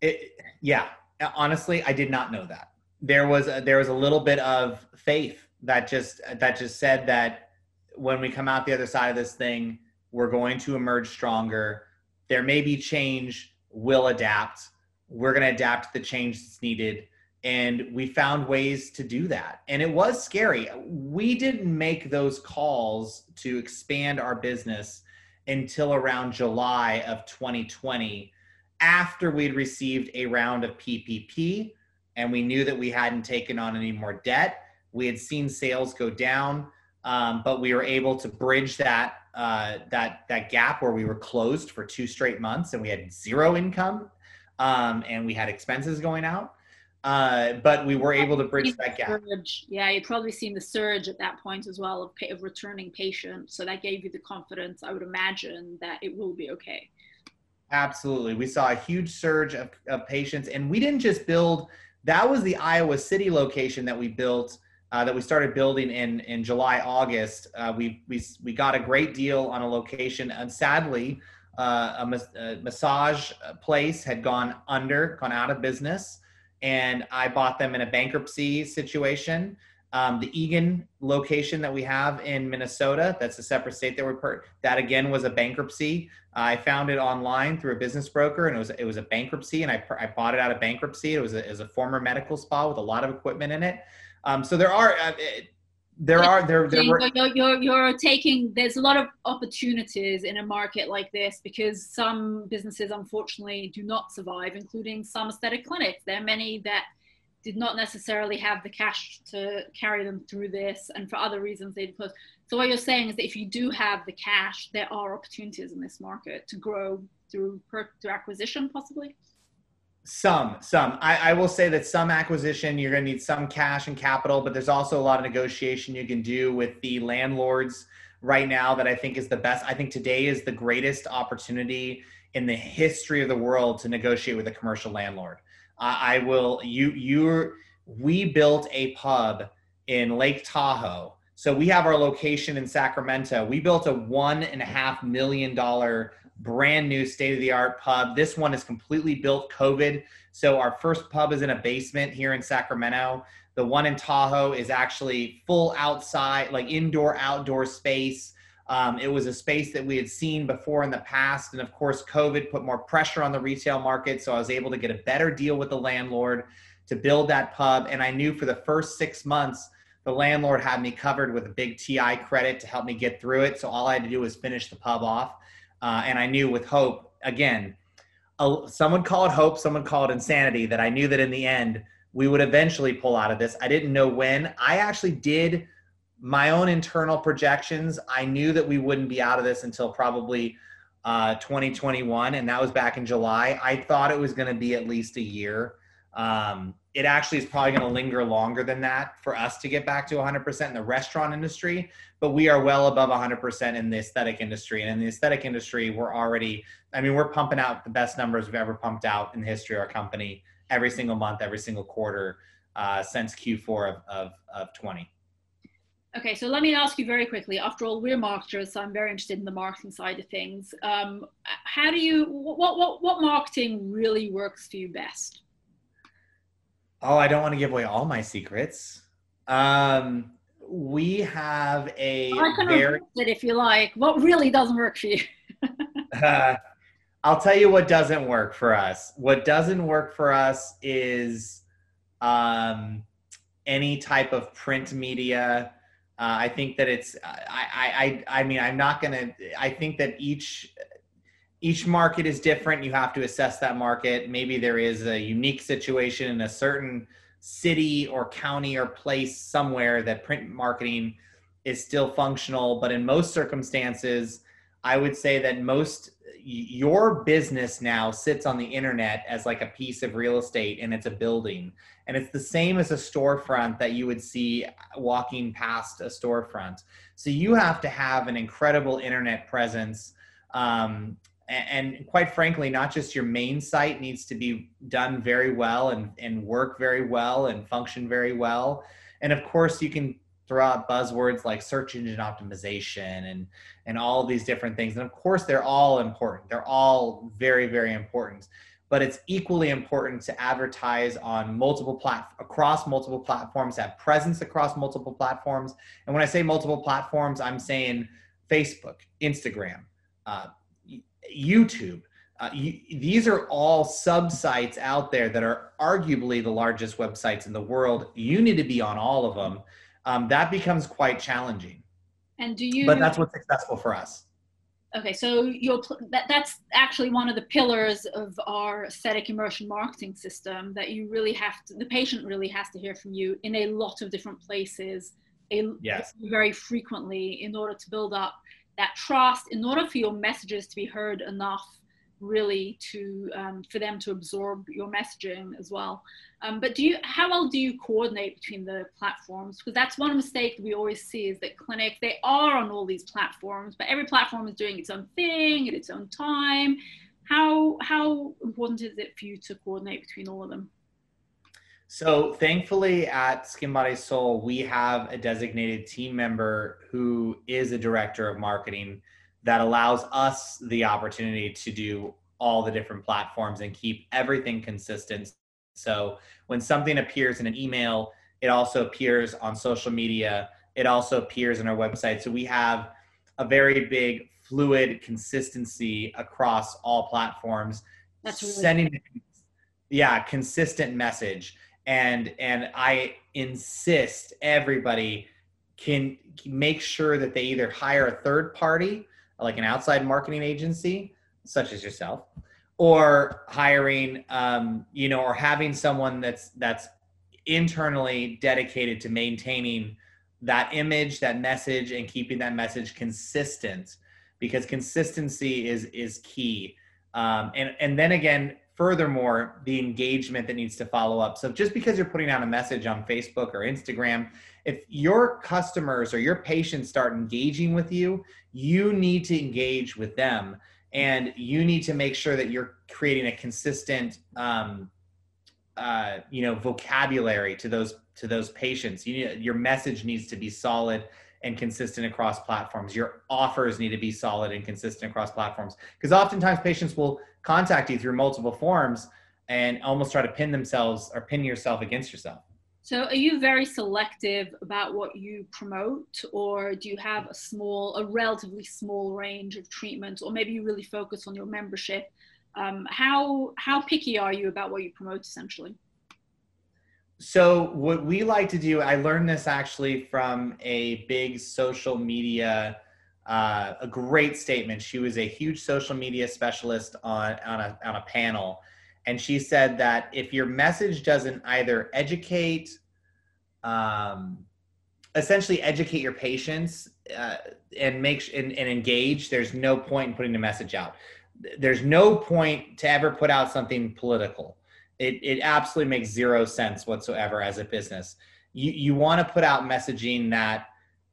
A: It, yeah, uh, honestly, I did not know that. There was a, there was a little bit of faith that just that just said that when we come out the other side of this thing, we're going to emerge stronger. There may be change, we'll adapt. We're going to adapt to the change that's needed. And we found ways to do that. And it was scary. We didn't make those calls to expand our business until around July of 2020, after we'd received a round of PPP and we knew that we hadn't taken on any more debt. We had seen sales go down, um, but we were able to bridge that uh, that that gap where we were closed for two straight months and we had zero income um, and we had expenses going out. Uh, but we were able to bridge that gap.
B: Surge. Yeah, you'd probably seen the surge at that point as well of, of returning patients. So that gave you the confidence, I would imagine, that it will be okay.
A: Absolutely. We saw a huge surge of, of patients, and we didn't just build that was the Iowa City location that we built. Uh, that we started building in in July August. Uh, we we we got a great deal on a location, and sadly, uh, a, mas- a, massage place had gone under, gone out of business, and I bought them in a bankruptcy situation. Um, the Eagan location that we have in Minnesota, that's a separate state that we're per- that again was a bankruptcy. I found it online through a business broker, and it was it was a bankruptcy, and I, I bought it out of bankruptcy. It was a, it was a former medical spa with a lot of equipment in it. Um, so there are uh, there are there, there
B: were, you're, you're, you're taking there's a lot of opportunities in a market like this because some businesses unfortunately do not survive, including some aesthetic clinics. There are many that did not necessarily have the cash to carry them through this, and for other reasons they close. So what you're saying is that if you do have the cash, there are opportunities in this market to grow through through acquisition, possibly.
A: Some, some. I, I will say that some acquisition, you're going to need some cash and capital, but there's also a lot of negotiation you can do with the landlords right now that I think is the best. I think today is the greatest opportunity in the history of the world to negotiate with a commercial landlord. I will. You you're. we built a pub in Lake Tahoe. So we have our location in Sacramento. We built a one and a half million dollar brand new state of the art pub. This one is completely built COVID. So our first pub is in a basement here in Sacramento. The one in Tahoe is actually full outside, like indoor outdoor space. Um, it was a space that we had seen before in the past. And of course, COVID put more pressure on the retail market. So I was able to get a better deal with the landlord to build that pub. And I knew for the first six months, the landlord had me covered with a big TI credit to help me get through it. So all I had to do was finish the pub off. Uh, and I knew with hope, again, someone call it hope, someone call it insanity, that I knew that in the end, we would eventually pull out of this. I didn't know when. I actually did my own internal projections, I knew that we wouldn't be out of this until probably uh, 2021, and that was back in July. I thought it was going to be at least a year. Um, it actually is probably going to linger longer than that for us to get back to 100% in the restaurant industry, but we are well above 100% in the aesthetic industry. And in the aesthetic industry, we're already, I mean, we're pumping out the best numbers we've ever pumped out in the history of our company every single month, every single quarter uh, since Q4 of, of, of 20.
B: Okay, so let me ask you very quickly. After all, we're marketers, so I'm very interested in the marketing side of things. Um, how do you what what what marketing really works for you best?
A: Oh, I don't want to give away all my secrets. Um, we have a
B: I can very it if you like. What really doesn't work for you?
A: uh, [laughs] [laughs] I'll tell you what doesn't work for us. What doesn't work for us is um, any type of print media uh, I think that it's I I I mean I'm not gonna I think that each each market is different. You have to assess that market. Maybe there is a unique situation in a certain city or county or place somewhere that print marketing is still functional, but in most circumstances, I would say that most your business now sits on the internet as like a piece of real estate and it's a building. And it's the same as a storefront that you would see walking past a storefront. So you have to have an incredible internet presence um, and, and, quite frankly not just your main site needs to be done very well and, and work very well and function very well. And of course you can throw out buzzwords like search engine optimization and and all these different things and of course they're all important they're all very very important but it's equally important to advertise on multiple plat across multiple platforms, have presence across multiple platforms. And when I say multiple platforms, I'm saying Facebook, Instagram, uh, YouTube. Uh, you, these are all sub sites out there that are arguably the largest websites in the world. You need to be on all of them. Um, that becomes quite challenging.
B: And do you?
A: But that's what's successful for us.
B: Okay, so you're that, that's actually one of the pillars of our aesthetic immersion marketing system that you really have to the patient really has to hear from you in a lot of different places a,
A: yes.
B: very frequently in order to build up that trust in order for your messages to be heard enough really to um, for them to absorb your messaging as well um, but do you how well do you coordinate between the platforms? Because that's one mistake we always see is that clinic they are on all these platforms but every platform is doing its own thing at its own time. How how important is it for you to coordinate between all of them?
A: So thankfully at Skin Body Soul, we have a designated team member who is a director of marketing that allows us the opportunity to do all the different platforms and keep everything consistent. So when something appears in an email, it also appears on social media. It also appears on our website. So we have a very big fluid consistency across all platforms.
B: That's really
A: sending yeah, consistent message. And and I insist everybody can make sure that they either hire a third party like an outside marketing agency, such as yourself, or hiring, um, you know, or having someone that's that's internally dedicated to maintaining that image, that message, and keeping that message consistent, because consistency is is key. Um, and and then again, furthermore, the engagement that needs to follow up. So just because you're putting out a message on Facebook or Instagram, if your customers or your patients start engaging with you, you need to engage with them. And you need to make sure that you're creating a consistent, um, uh, you know, vocabulary to those to those patients. You need, your message needs to be solid and consistent across platforms. Your offers need to be solid and consistent across platforms. Because oftentimes patients will contact you through multiple forms and almost try to pin themselves or pin yourself against yourself.
B: So are you very selective about what you promote or do you have a small, a relatively small range of treatments or maybe you really focus on your membership? Um, how, how picky are you about what you promote essentially?
A: So what we like to do, I learned this actually from a big social media, uh, a great statement. She was a huge social media specialist on, on a, on a panel and she said that if your message doesn't either educate um, essentially educate your patients uh, and make and, and engage there's no point in putting the message out. There's no point to ever put out something political. It, it absolutely makes zero sense whatsoever as a business. You, you want to put out messaging that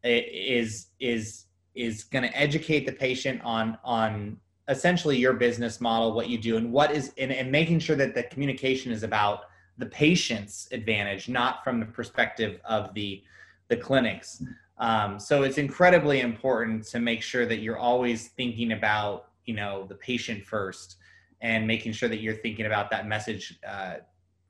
A: is is is going to educate the patient on on essentially your business model, what you do, and what is, and, and making sure that the communication is about the patient's advantage, not from the perspective of the the clinics. Um, so it's incredibly important to make sure that you're always thinking about, you know, the patient first, and making sure that you're thinking about that message uh,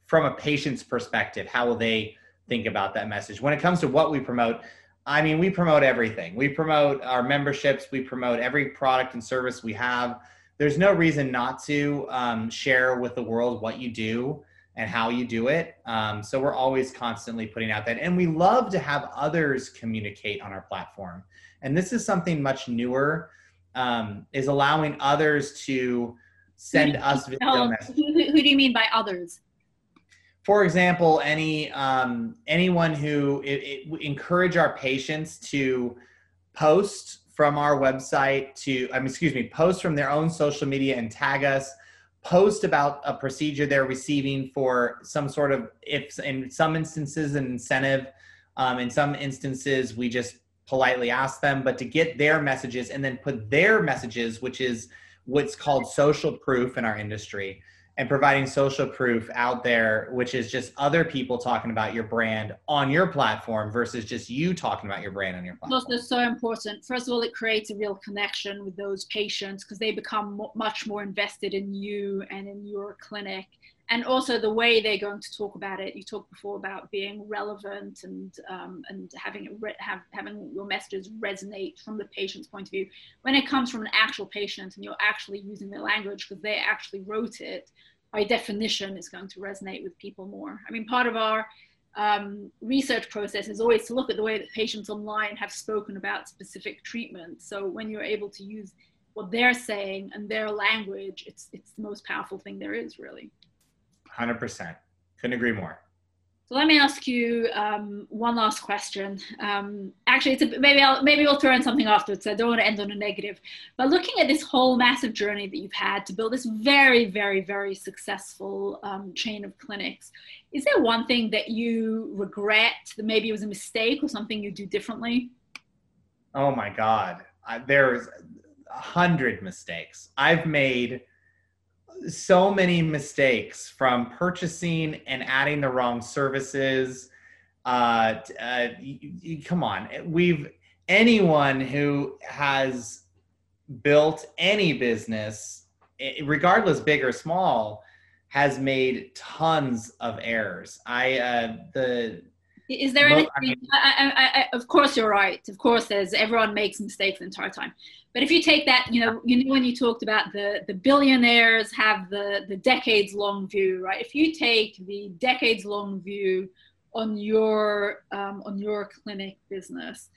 A: from a patient's perspective. How will they think about that message? When it comes to what we promote, I mean, we promote everything. We promote our memberships. We promote every product and service we have. There's no reason not to um, share with the world what you do and how you do it. Um, so we're always constantly putting out that, and we love to have others communicate on our platform. And this is something much newer, um, is allowing others to send us video
B: messages. Who, who do you mean by others?
A: For example, any um, anyone who it, it, encourage our patients to post from our website to, mean, excuse me, post from their own social media and tag us. Post about a procedure they're receiving for some sort of, if in some instances, an incentive. Um, in some instances, we just politely ask them, but to get their messages and then put their messages, which is what's called social proof in our industry and providing social proof out there, which is just other people talking about your brand on your platform versus just you talking about your brand on your platform.
B: That's so important. First of all, it creates a real connection with those patients because they become much more invested in you and in your clinic and also the way they're going to talk about it. You talked before about being relevant and um, and having it re- have, having your messages resonate from the patient's point of view. When it comes from an actual patient and you're actually using their language because they actually wrote it, by definition, it's going to resonate with people more. I mean, part of our um, research process is always to look at the way that patients online have spoken about specific treatments. So when you're able to use what they're saying and their language, it's it's the most powerful thing there is, really.
A: 100%. Couldn't agree more.
B: So let me ask you um, one last question. Um, actually, it's a, maybe I'll maybe we'll throw in something afterwards. I don't want to end on a negative. But looking at this whole massive journey that you've had to build this very, very, very successful um, chain of clinics, is there one thing that you regret that maybe it was a mistake or something you do differently?
A: Oh my God, uh, there's a hundred mistakes I've made so many mistakes from purchasing and adding the wrong services. Uh, uh, come on, we've anyone who has built any business, regardless big or small, has made tons of errors. I uh, the
B: is there anything? I mean, I, I, of course, you're right. Of course, there's everyone makes mistakes the entire time. But if you take that, you know, you know when you talked about the the billionaires have the the decades long view, right? If you take the decades long view on your um, on your clinic business,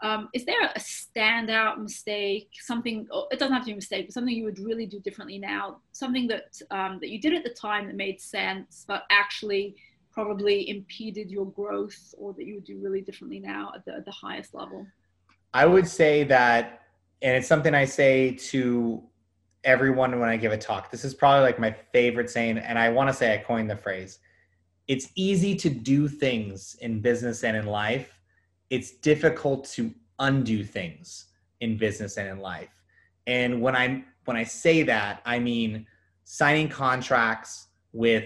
B: um, is there a standout mistake? Something oh, it doesn't have to be a mistake, but something you would really do differently now. Something that um, that you did at the time that made sense, but actually probably impeded your growth, or that you would do really differently now at the, at the highest level.
A: I would say that and it's something I say to everyone when I give a talk. This is probably like my favorite saying, and I want to say I coined the phrase. It's easy to do things in business and in life. It's difficult to undo things in business and in life. And when I when I say that, I mean signing contracts with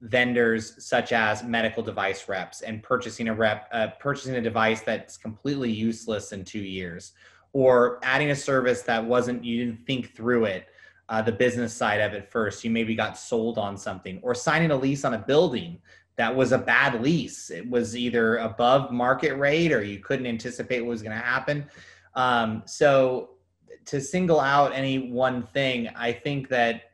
A: vendors such as medical device reps and purchasing a rep uh, purchasing a device that's completely useless in 2 years or adding a service that wasn't you didn't think through it uh, the business side of it first. You maybe got sold on something or signing a lease on a building that was a bad lease. It was either above market rate or you couldn't anticipate what was going to happen. Um, so to single out any one thing i think that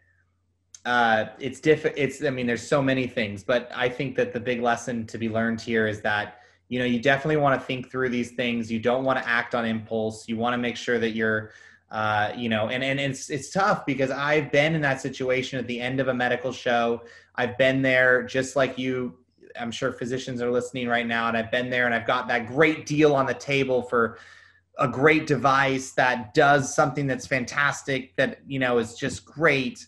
A: uh, it's diff it's i mean there's so many things but i think that the big lesson to be learned here is that you know you definitely want to think through these things. You don't want to act on impulse. You want to make sure that you're uh, you know and, and it's it's tough because i've been in that situation at the end of a medical show. I've been there just like you i'm sure physicians are listening right now and i've been there and i've got that great deal on the table for a great device that does something that's fantastic that you know is just great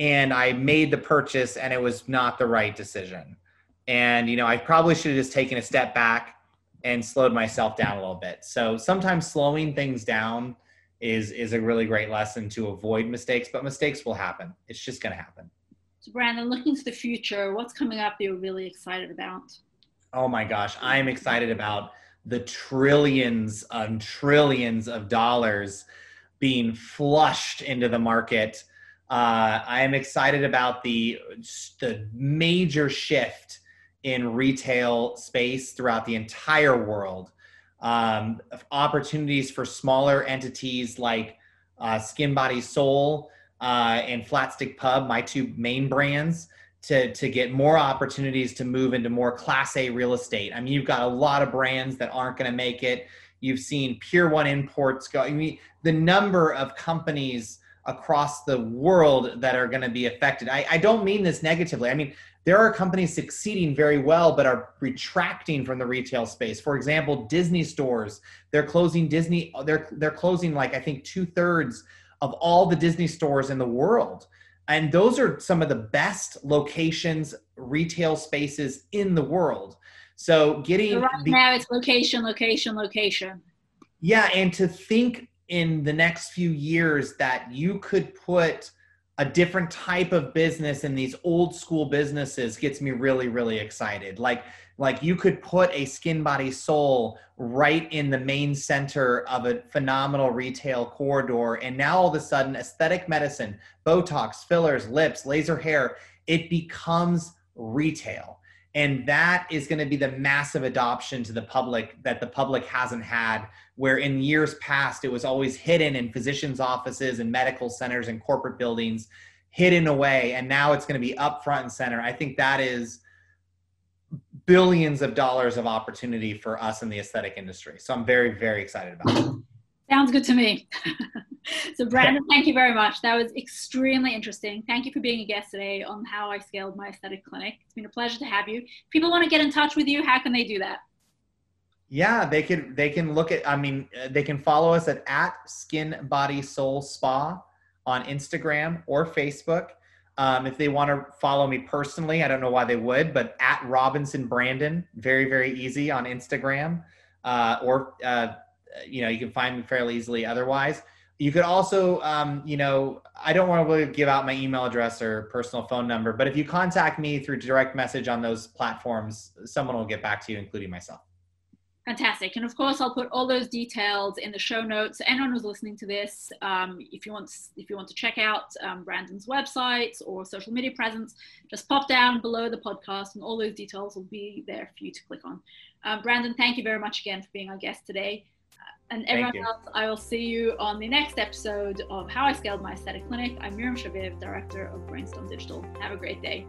A: and i made the purchase and it was not the right decision and, you know, I probably should have just taken a step back and slowed myself down a little bit. So sometimes slowing things down is is a really great lesson to avoid mistakes, but mistakes will happen. It's just going to happen.
B: So Brandon, looking to the future, what's coming up that you're really excited about?
A: Oh my gosh, I am excited about the trillions and trillions of dollars being flushed into the market. Uh, I am excited about the the major shift in retail space throughout the entire world. Um, opportunities for smaller entities like uh, Skin Body Soul uh, and Flatstick Pub, my two main brands, to, to get more opportunities to move into more Class A real estate. I mean, you've got a lot of brands that aren't going to make it. You've seen Pier One Imports go. I mean, the number of companies across the world that are going to be affected. I, I don't mean this negatively. I mean, there are companies succeeding very well but are retracting from the retail space for example disney stores they're closing disney they're they're closing like i think two-thirds of all the disney stores in the world and those are some of the best locations retail spaces in the world so getting so
B: right the, now it's location location location
A: yeah and to think in the next few years that you could put a different type of business in these old school businesses gets me really really excited. Like like you could put a skin body soul right in the main center of a phenomenal retail corridor and now all of a sudden aesthetic medicine botox fillers lips laser hair it becomes retail. And that is going to be the massive adoption to the public that the public hasn't had where in years past it was always hidden in physicians offices and medical centers and corporate buildings hidden away. And now it's going to be up front and center. I think that is billions of dollars of opportunity for us in the aesthetic industry. So i'm very very excited about it.
B: Sounds good to me. [laughs] So brandon thank you very much. That was extremely interesting. Thank you for being a guest today on how i scaled my aesthetic clinic. It's been a pleasure to have you. If people want to get in touch with you how can they do that
A: yeah they can they can look at i mean uh, they can follow us at at skin body soul spa on instagram or facebook. Um, if they want to follow me personally i don't know why they would but at robinson brandon very very easy on instagram uh, or uh, you know you can find me fairly easily otherwise. You could also um, you know i don't want to really give out my email address or personal phone number but if you contact me through direct message on those platforms someone will get back to you including myself
B: Fantastic. And of course, I'll put all those details in the show notes. Anyone who's listening to this, um, if you want, if you want to check out um, Brandon's website or social media presence, just pop down below the podcast, and all those details will be there for you to click on. Um, Brandon, thank you very much again for being our guest today. Uh, and everyone else, I will see you on the next episode of How I Scaled My Aesthetic Clinic. I'm Miriam Shaviv, Director of Brainstorm Digital. Have a great day.